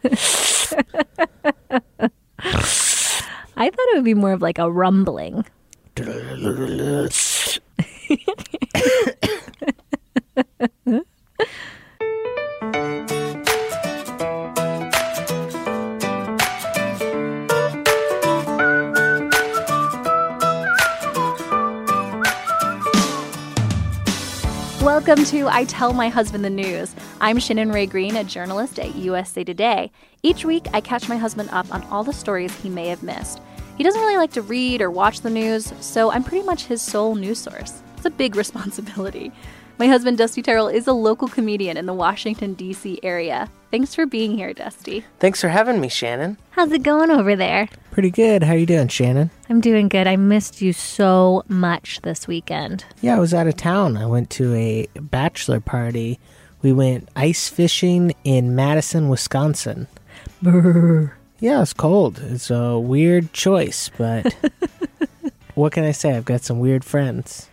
I thought it would be more of like a rumbling. Welcome to I Tell My Husband the News. I'm Shannon Rae Green, a journalist at USA Today. Each week, I catch my husband up on all the stories he may have missed. He doesn't really like to read or watch the news, so I'm pretty much his sole news source. It's a big responsibility. My husband, Dusty Terrell, is a local comedian in the Washington, D.C. area. Thanks for being here, Dusty. Thanks for having me, Shannon. How's it going over there? Pretty good. How are you doing, Shannon? I'm doing good. I missed you so much this weekend. Yeah, I was out of town. I went to a bachelor party. We went ice fishing in Madison, Wisconsin. Brr. Yeah, it's cold. It's a weird choice, but what can I say? I've got some weird friends.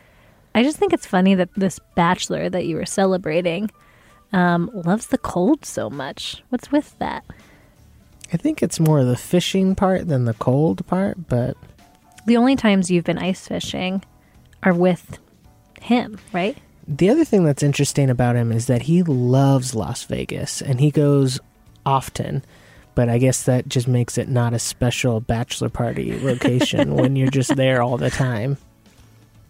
I just think it's funny that this bachelor that you were celebrating um, loves the cold so much. What's with that? I think it's more the fishing part than the cold part, but The only times you've been ice fishing are with him, right? The other thing that's interesting about him is that he loves Las Vegas and he goes often. But I guess that just makes it not a special bachelor party location when you're just there all the time.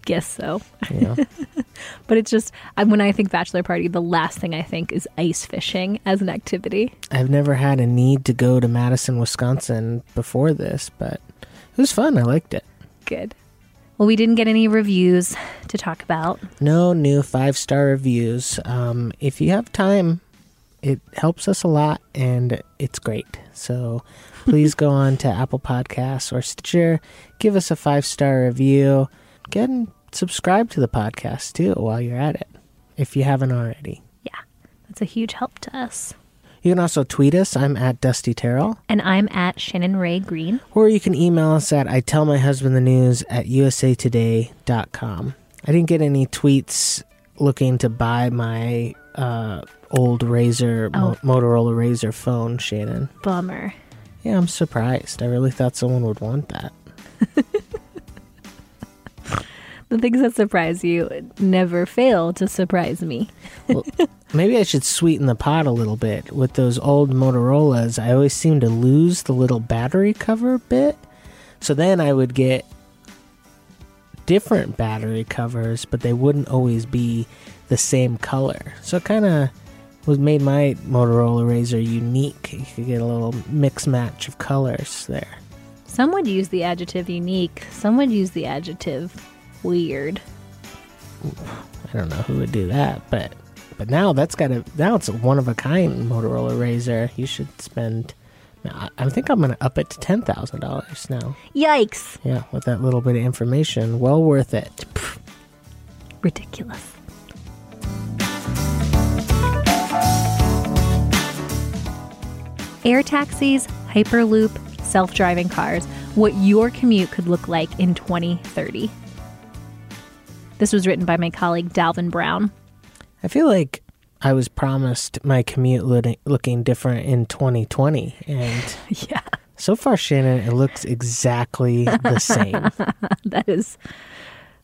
Guess so. Know? But it's just when I think bachelor party, the last thing I think is ice fishing as an activity. I've never had a need to go to Madison, Wisconsin before this, but it was fun. I liked it. Good. Well, we didn't get any reviews to talk about. No new five star reviews. Um, if you have time, it helps us a lot and it's great. So please go on to Apple Podcasts or Stitcher, give us a five star review, get and subscribe to the podcast too while you're at it, if you haven't already. Yeah, that's a huge help to us. You can also tweet us. I'm at Dusty Terrell. And I'm at Shannon Rae Green. Or you can email us at I tell my husband the news at usatoday.com. I didn't get any tweets looking to buy my uh, old Razor, Mo- Motorola Razor phone, Shannon. Bummer. Yeah, I'm surprised. I really thought someone would want that. The things that surprise you never fail to surprise me. Maybe I should sweeten the pot a little bit. With those old Motorola's, I always seem to lose the little battery cover bit. So then I would get different battery covers, but they wouldn't always be the same color. So it kind of was made my Motorola Razor unique. You could get a little mix match of colors there. Some would use the adjective unique, some would use the adjective weird. I don't know who would do that, but but now that's got a now it's a one of a kind Motorola Razor. You should spend. I think I'm gonna up it to ten thousand dollars now. Yikes! Yeah, with that little bit of information, well worth it. Ridiculous. Air taxis, Hyperloop, self driving cars, what your commute could look like in 2030. This was written by my colleague Dalvin Brown. I feel like I was promised my commute looking looking different in 2020, and Yeah, so far, Shannon, it looks exactly the same. that is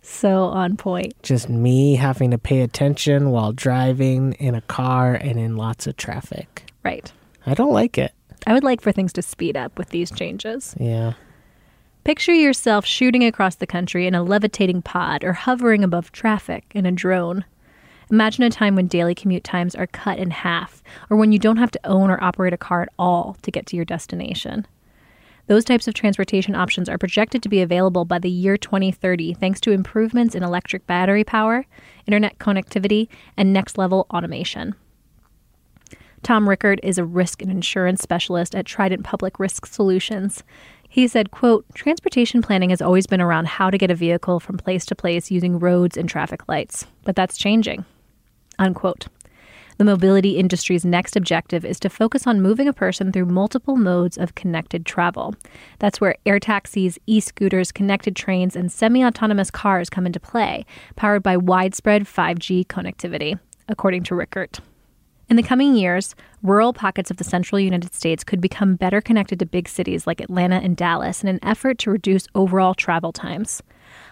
so on point. Just me having to pay attention while driving in a car and in lots of traffic. Right. I don't like it. I would like for things to speed up with these changes. Yeah. Picture yourself shooting across the country in a levitating pod or hovering above traffic in a drone. Imagine a time when daily commute times are cut in half, or when you don't have to own or operate a car at all to get to your destination. Those types of transportation options are projected to be available by the year 2030 thanks to improvements in electric battery power, internet connectivity, and next level automation. Tom Rickert is a risk and insurance specialist at Trident Public Risk Solutions. He said, quote, transportation planning has always been around how to get a vehicle from place to place using roads and traffic lights, but that's changing. Unquote. The mobility industry's next objective is to focus on moving a person through multiple modes of connected travel. That's where air taxis, e scooters, connected trains, and semi autonomous cars come into play, powered by widespread 5G connectivity, according to Rickert. In the coming years, rural pockets of the central United States could become better connected to big cities like Atlanta and Dallas in an effort to reduce overall travel times.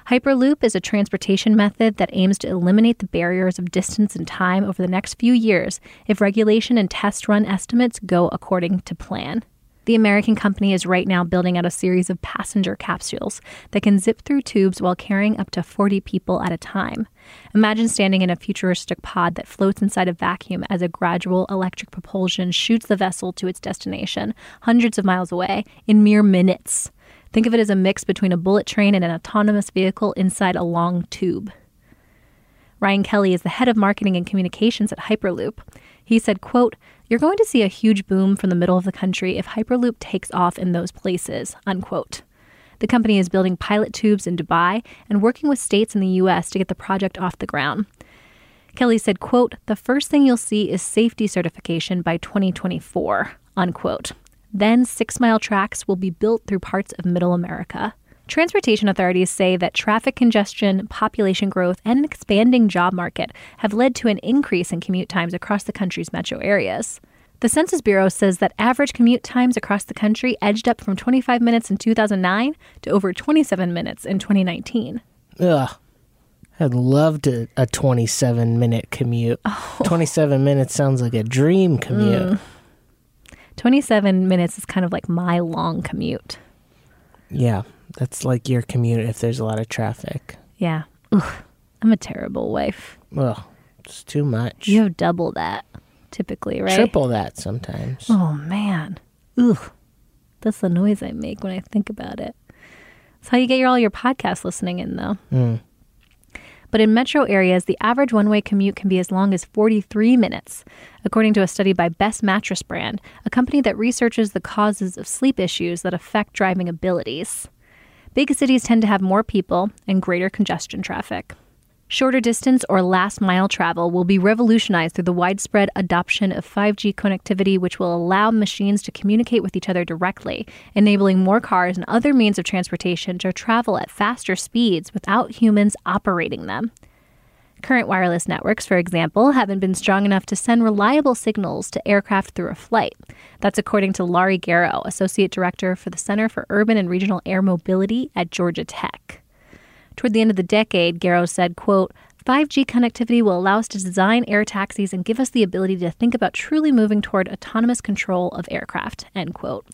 Hyperloop is a transportation method that aims to eliminate the barriers of distance and time over the next few years if regulation and test run estimates go according to plan. The American company is right now building out a series of passenger capsules that can zip through tubes while carrying up to 40 people at a time. Imagine standing in a futuristic pod that floats inside a vacuum as a gradual electric propulsion shoots the vessel to its destination, hundreds of miles away, in mere minutes. Think of it as a mix between a bullet train and an autonomous vehicle inside a long tube. Ryan Kelly is the head of marketing and communications at Hyperloop. He said, quote, You're going to see a huge boom from the middle of the country if Hyperloop takes off in those places, unquote. The company is building pilot tubes in Dubai and working with states in the US to get the project off the ground. Kelly said, quote, The first thing you'll see is safety certification by 2024, unquote. Then six mile tracks will be built through parts of middle America. Transportation authorities say that traffic congestion, population growth, and an expanding job market have led to an increase in commute times across the country's metro areas. The Census Bureau says that average commute times across the country edged up from 25 minutes in 2009 to over 27 minutes in 2019. Ugh. I'd love to a 27 minute commute. 27 minutes sounds like a dream commute. Mm. 27 minutes is kind of like my long commute. Yeah, that's like your commute if there's a lot of traffic. Yeah. Ugh, I'm a terrible wife. Ugh, it's too much. You have double that typically, right? Triple that sometimes. Oh man. Ugh. That's the noise I make when I think about it. That's how you get your, all your podcast listening in though. Mm. But in metro areas, the average one way commute can be as long as 43 minutes, according to a study by Best Mattress Brand, a company that researches the causes of sleep issues that affect driving abilities. Big cities tend to have more people and greater congestion traffic. Shorter distance or last mile travel will be revolutionized through the widespread adoption of 5G connectivity, which will allow machines to communicate with each other directly, enabling more cars and other means of transportation to travel at faster speeds without humans operating them. Current wireless networks, for example, haven't been strong enough to send reliable signals to aircraft through a flight. That's according to Laurie Garrow, Associate Director for the Center for Urban and Regional Air Mobility at Georgia Tech. Toward the end of the decade, Garrow said, quote, 5G connectivity will allow us to design air taxis and give us the ability to think about truly moving toward autonomous control of aircraft, end quote.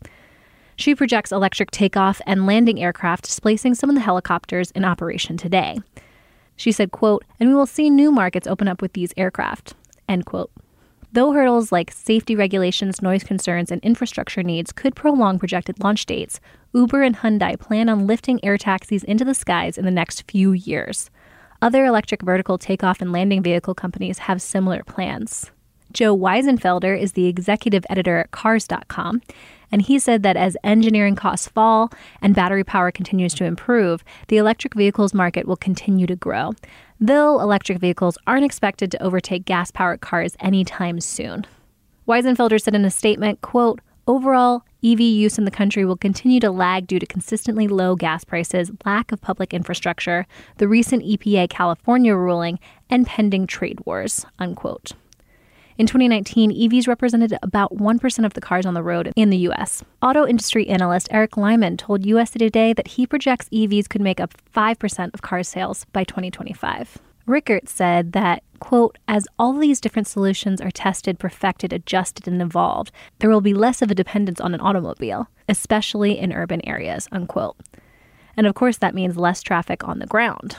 She projects electric takeoff and landing aircraft displacing some of the helicopters in operation today. She said, quote, and we will see new markets open up with these aircraft, end quote. Though hurdles like safety regulations, noise concerns, and infrastructure needs could prolong projected launch dates, Uber and Hyundai plan on lifting air taxis into the skies in the next few years. Other electric vertical takeoff and landing vehicle companies have similar plans. Joe Wiesenfelder is the executive editor at Cars.com, and he said that as engineering costs fall and battery power continues to improve, the electric vehicles market will continue to grow, though electric vehicles aren't expected to overtake gas powered cars anytime soon. Wiesenfelder said in a statement, quote, Overall, EV use in the country will continue to lag due to consistently low gas prices, lack of public infrastructure, the recent EPA California ruling, and pending trade wars. Unquote. In 2019, EVs represented about 1% of the cars on the road in the US. Auto industry analyst Eric Lyman told USA Today that he projects EVs could make up 5% of car sales by 2025. Rickert said that, quote, as all these different solutions are tested, perfected, adjusted, and evolved, there will be less of a dependence on an automobile, especially in urban areas, unquote. And of course, that means less traffic on the ground.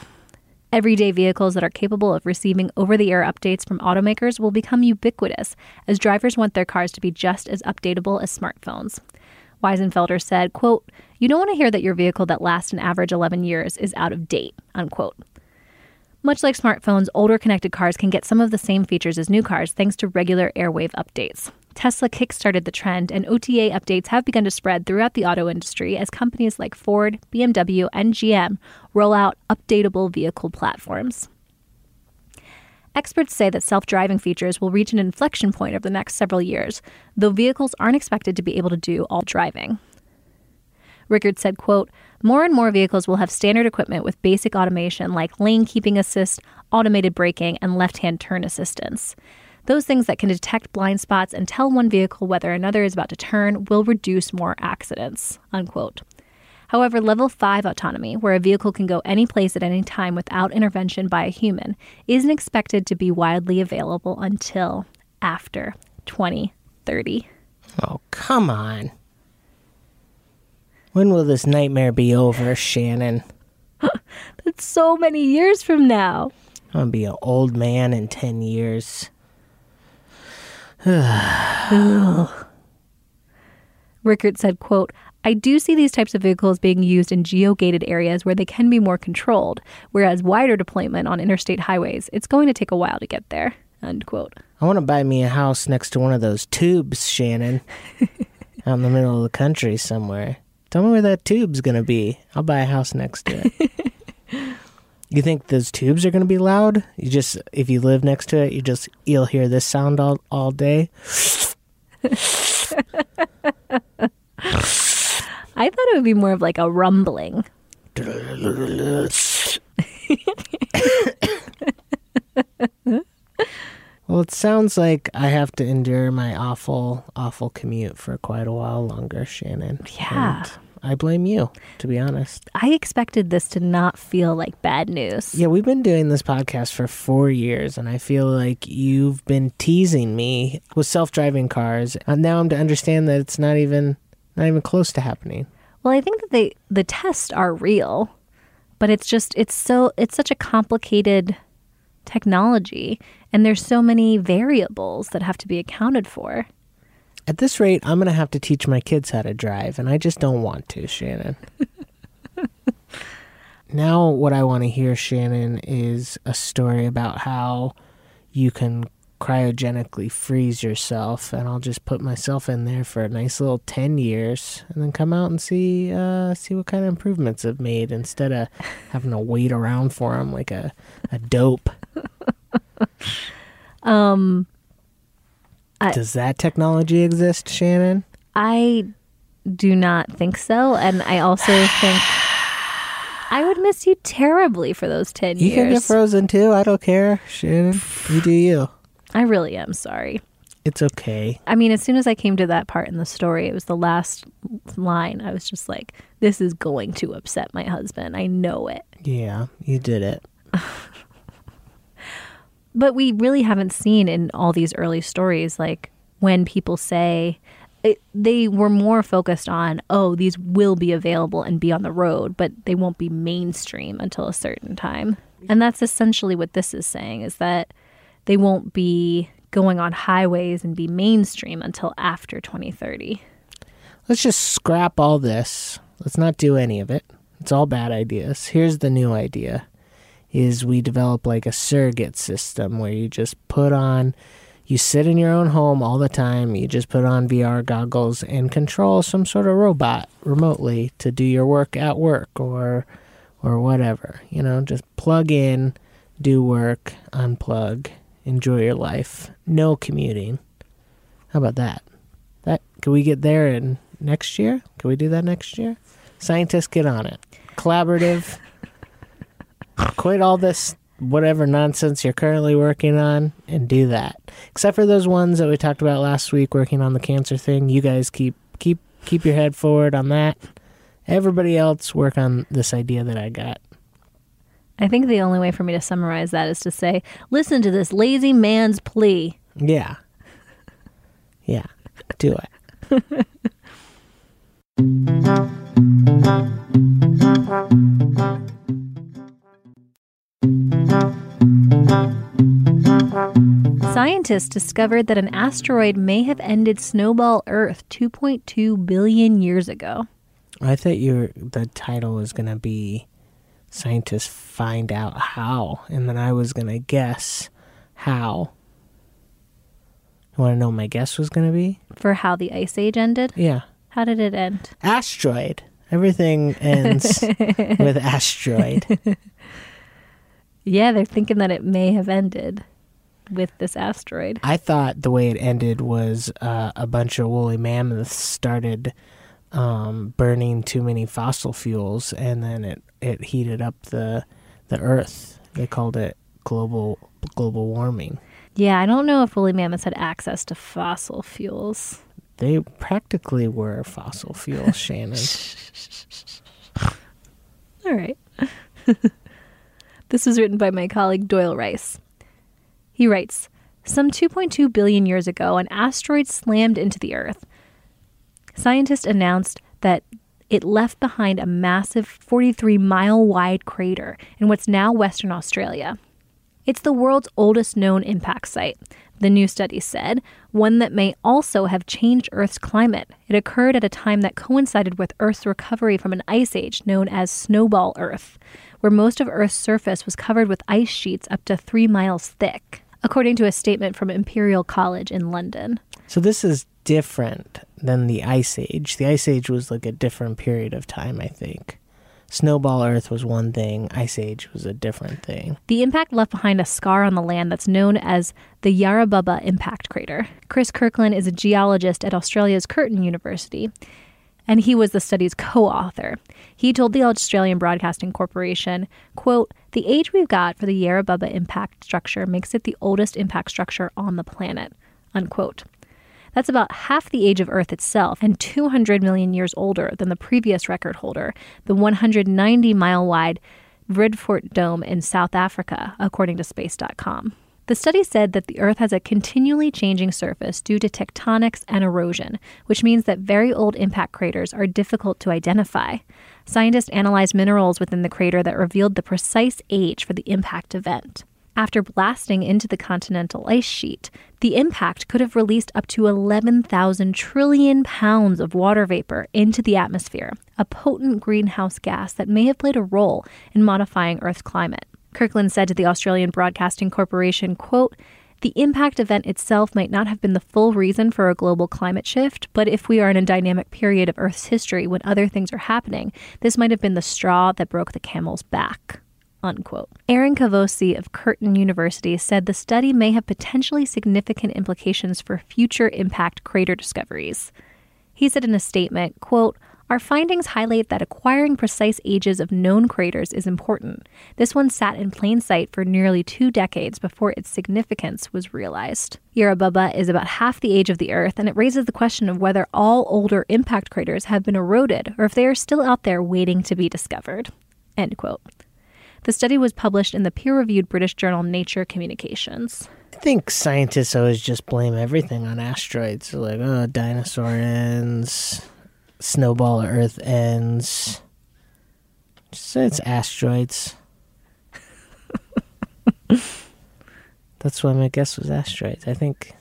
Everyday vehicles that are capable of receiving over the air updates from automakers will become ubiquitous as drivers want their cars to be just as updatable as smartphones. Wiesenfelder said, quote, You don't want to hear that your vehicle that lasts an average 11 years is out of date, unquote. Much like smartphones, older connected cars can get some of the same features as new cars thanks to regular airwave updates. Tesla kickstarted the trend, and OTA updates have begun to spread throughout the auto industry as companies like Ford, BMW, and GM roll out updatable vehicle platforms. Experts say that self driving features will reach an inflection point over the next several years, though vehicles aren't expected to be able to do all driving. Rickert said, quote, more and more vehicles will have standard equipment with basic automation like lane keeping assist, automated braking, and left hand turn assistance. Those things that can detect blind spots and tell one vehicle whether another is about to turn will reduce more accidents. Unquote. However, level 5 autonomy, where a vehicle can go any place at any time without intervention by a human, isn't expected to be widely available until after 2030. Oh, come on. When will this nightmare be over, Shannon? That's so many years from now. I'm gonna be an old man in 10 years. Rickert said, quote, I do see these types of vehicles being used in geo-gated areas where they can be more controlled, whereas wider deployment on interstate highways, it's going to take a while to get there. End quote. I want to buy me a house next to one of those tubes, Shannon. out in the middle of the country somewhere. Tell me where that tube's gonna be. I'll buy a house next to it. you think those tubes are gonna be loud? You just if you live next to it, you just you'll hear this sound all all day. I thought it would be more of like a rumbling. Well, it sounds like I have to endure my awful, awful commute for quite a while longer, Shannon. Yeah. And I blame you, to be honest. I expected this to not feel like bad news. Yeah, we've been doing this podcast for four years, and I feel like you've been teasing me with self-driving cars, and now I'm to understand that it's not even not even close to happening. Well, I think that they the tests are real, but it's just it's so it's such a complicated technology and there's so many variables that have to be accounted for. At this rate, I'm going to have to teach my kids how to drive, and I just don't want to, Shannon. now, what I want to hear, Shannon, is a story about how you can cryogenically freeze yourself, and I'll just put myself in there for a nice little ten years, and then come out and see uh, see what kind of improvements I've made instead of having to wait around for them like a a dope. Um I- Does that technology exist, Shannon? I do not think so and I also think I would miss you terribly for those 10 You can get frozen too. I don't care, Shannon. You do you. I really am sorry. It's okay. I mean, as soon as I came to that part in the story, it was the last line. I was just like, this is going to upset my husband. I know it. Yeah, you did it. But we really haven't seen in all these early stories, like when people say it, they were more focused on, oh, these will be available and be on the road, but they won't be mainstream until a certain time. And that's essentially what this is saying is that they won't be going on highways and be mainstream until after 2030. Let's just scrap all this. Let's not do any of it. It's all bad ideas. Here's the new idea is we develop like a surrogate system where you just put on you sit in your own home all the time, you just put on VR goggles and control some sort of robot remotely to do your work at work or or whatever. You know, just plug in, do work, unplug, enjoy your life. No commuting. How about that? That can we get there in next year? Can we do that next year? Scientists get on it. Collaborative. Quit all this whatever nonsense you're currently working on and do that. Except for those ones that we talked about last week working on the cancer thing. You guys keep keep keep your head forward on that. Everybody else work on this idea that I got. I think the only way for me to summarize that is to say, listen to this lazy man's plea. Yeah. Yeah. Do it. Scientists discovered that an asteroid may have ended snowball Earth 2.2 billion years ago. I thought your the title was gonna be scientists find out how, and then I was gonna guess how. You want to know what my guess was going to be? For how the ice age ended? Yeah. How did it end? Asteroid. Everything ends with asteroid. Yeah, they're thinking that it may have ended with this asteroid. I thought the way it ended was uh, a bunch of woolly mammoths started um, burning too many fossil fuels, and then it, it heated up the the Earth. They called it global global warming. Yeah, I don't know if woolly mammoths had access to fossil fuels. They practically were fossil fuels, Shannon. All right. this was written by my colleague Doyle Rice. He writes Some 2.2 billion years ago, an asteroid slammed into the Earth. Scientists announced that it left behind a massive 43 mile wide crater in what's now Western Australia. It's the world's oldest known impact site, the new study said, one that may also have changed Earth's climate. It occurred at a time that coincided with Earth's recovery from an ice age known as Snowball Earth, where most of Earth's surface was covered with ice sheets up to three miles thick, according to a statement from Imperial College in London. So this is different than the Ice Age. The Ice Age was like a different period of time, I think. Snowball Earth was one thing, Ice Age was a different thing. The impact left behind a scar on the land that's known as the Yarrabubba Impact Crater. Chris Kirkland is a geologist at Australia's Curtin University, and he was the study's co-author. He told the Australian Broadcasting Corporation, quote, "The age we've got for the Yarrabubba impact structure makes it the oldest impact structure on the planet." Unquote. That's about half the age of Earth itself and 200 million years older than the previous record holder, the 190 mile wide Vredefort Dome in South Africa, according to Space.com. The study said that the Earth has a continually changing surface due to tectonics and erosion, which means that very old impact craters are difficult to identify. Scientists analyzed minerals within the crater that revealed the precise age for the impact event. After blasting into the continental ice sheet, the impact could have released up to 11,000 trillion pounds of water vapor into the atmosphere, a potent greenhouse gas that may have played a role in modifying Earth's climate. Kirkland said to the Australian Broadcasting Corporation, quote, the impact event itself might not have been the full reason for a global climate shift, but if we are in a dynamic period of Earth's history when other things are happening, this might have been the straw that broke the camel's back. Unquote. Aaron Cavosie of Curtin University said the study may have potentially significant implications for future impact crater discoveries. He said in a statement, quote, our findings highlight that acquiring precise ages of known craters is important. This one sat in plain sight for nearly two decades before its significance was realized. Yarrabubba is about half the age of the Earth, and it raises the question of whether all older impact craters have been eroded or if they are still out there waiting to be discovered. End quote. The study was published in the peer reviewed British journal Nature Communications. I think scientists always just blame everything on asteroids. Like, oh, dinosaur ends, snowball Earth ends. Say it's asteroids. That's why my guess was asteroids. I think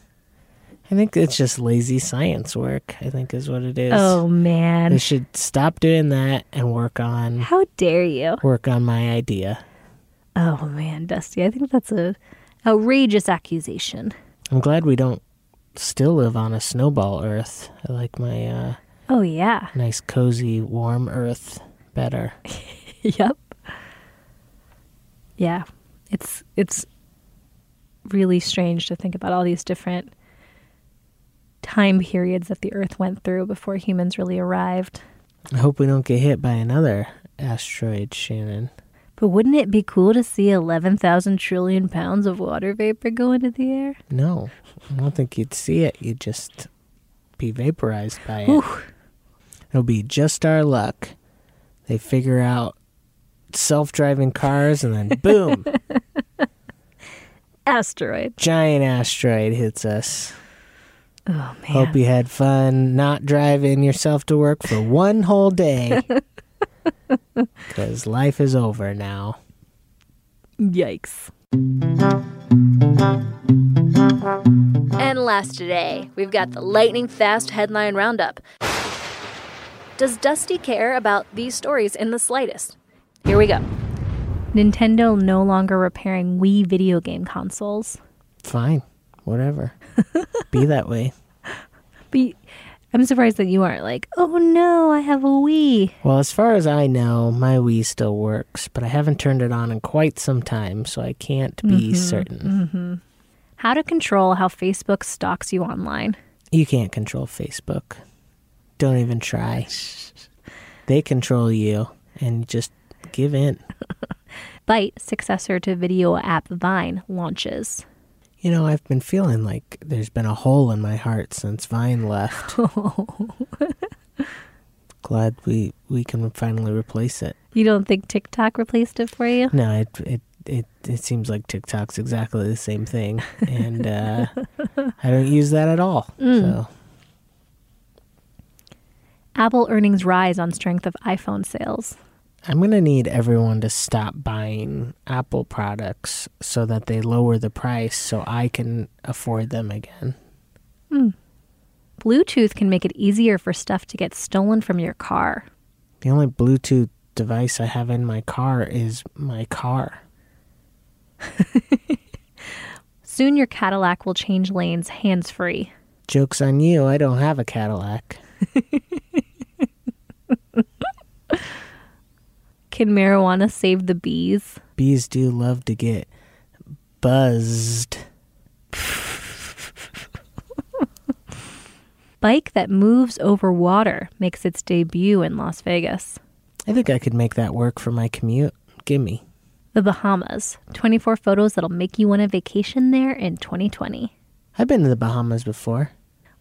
I think it's just lazy science work, I think is what it is. Oh, man. They should stop doing that and work on How dare you? work on my idea. Oh, man, Dusty. I think that's a outrageous accusation. I'm glad we don't still live on a snowball Earth. I like my uh, Oh, yeah. nice, cozy, warm Earth better. yep. Yeah. It's it's really strange to think about all these different time periods that the earth went through before humans really arrived. I hope we don't get hit by another asteroid, Shannon. But wouldn't it be cool to see 11,000 trillion pounds of water vapor go into the air? No, I don't think you'd see it. You'd just be vaporized by it. Whew. It'll be just our luck. They figure out self driving cars and then boom, Asteroid. giant asteroid hits us. Oh, man. Hope you had fun not driving yourself to work for one whole day. Because life is over now. Yikes. And last today, we've got the lightning fast headline roundup. Does Dusty care about these stories in the slightest? Here we go. Nintendo no longer repairing Wii video game consoles. Fine, whatever. be that way. But I'm surprised that you aren't like, oh no, I have a Wii. Well, as far as I know, my Wii still works, but I haven't turned it on in quite some time, so I can't be mm-hmm, certain. Mm-hmm. How to control how Facebook stalks you online. You can't control Facebook. Don't even try. They control you, and just give in. Byte, successor to video app Vine, launches. You know, I've been feeling like there's been a hole in my heart since Vine left. Glad we we can finally replace it. You don't think TikTok replaced it for you? No, it it it, it seems like TikTok's exactly the same thing, and uh, I don't use that at all. So Apple earnings rise on strength of iPhone sales. I'm gonna need everyone to stop buying Apple products so that they lower the price so I can afford them again. Hmm. Bluetooth can make it easier for stuff to get stolen from your car. The only Bluetooth device I have in my car is my car. Soon your Cadillac will change lanes hands free. Joke's on you, I don't have a Cadillac. Can marijuana save the bees? Bees do love to get buzzed. Bike that moves over water makes its debut in Las Vegas. I think I could make that work for my commute. Gimme. The Bahamas. 24 photos that'll make you want a vacation there in 2020. I've been to the Bahamas before.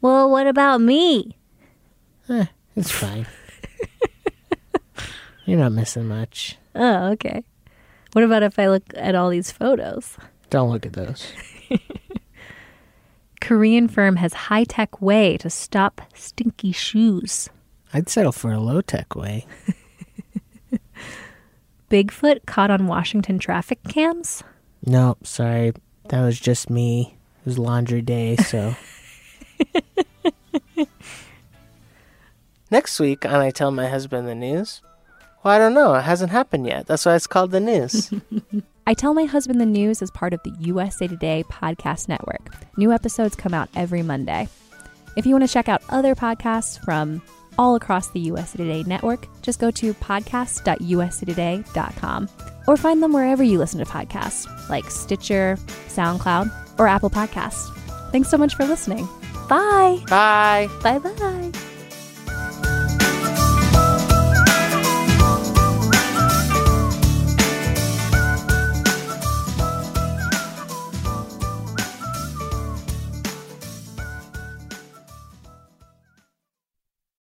Well, what about me? Eh, it's fine. You're not missing much. Oh, okay. What about if I look at all these photos? Don't look at those. Korean firm has high tech way to stop stinky shoes. I'd settle for a low tech way. Bigfoot caught on Washington traffic cams? No, sorry. That was just me. It was laundry day, so. Next week on I Tell My Husband the News. Well, I don't know. It hasn't happened yet. That's why it's called the news. I Tell My Husband the News is part of the USA Today Podcast Network. New episodes come out every Monday. If you want to check out other podcasts from all across the USA Today network, just go to podcast.usatoday.com or find them wherever you listen to podcasts, like Stitcher, SoundCloud, or Apple Podcasts. Thanks so much for listening. Bye. Bye. Bye bye.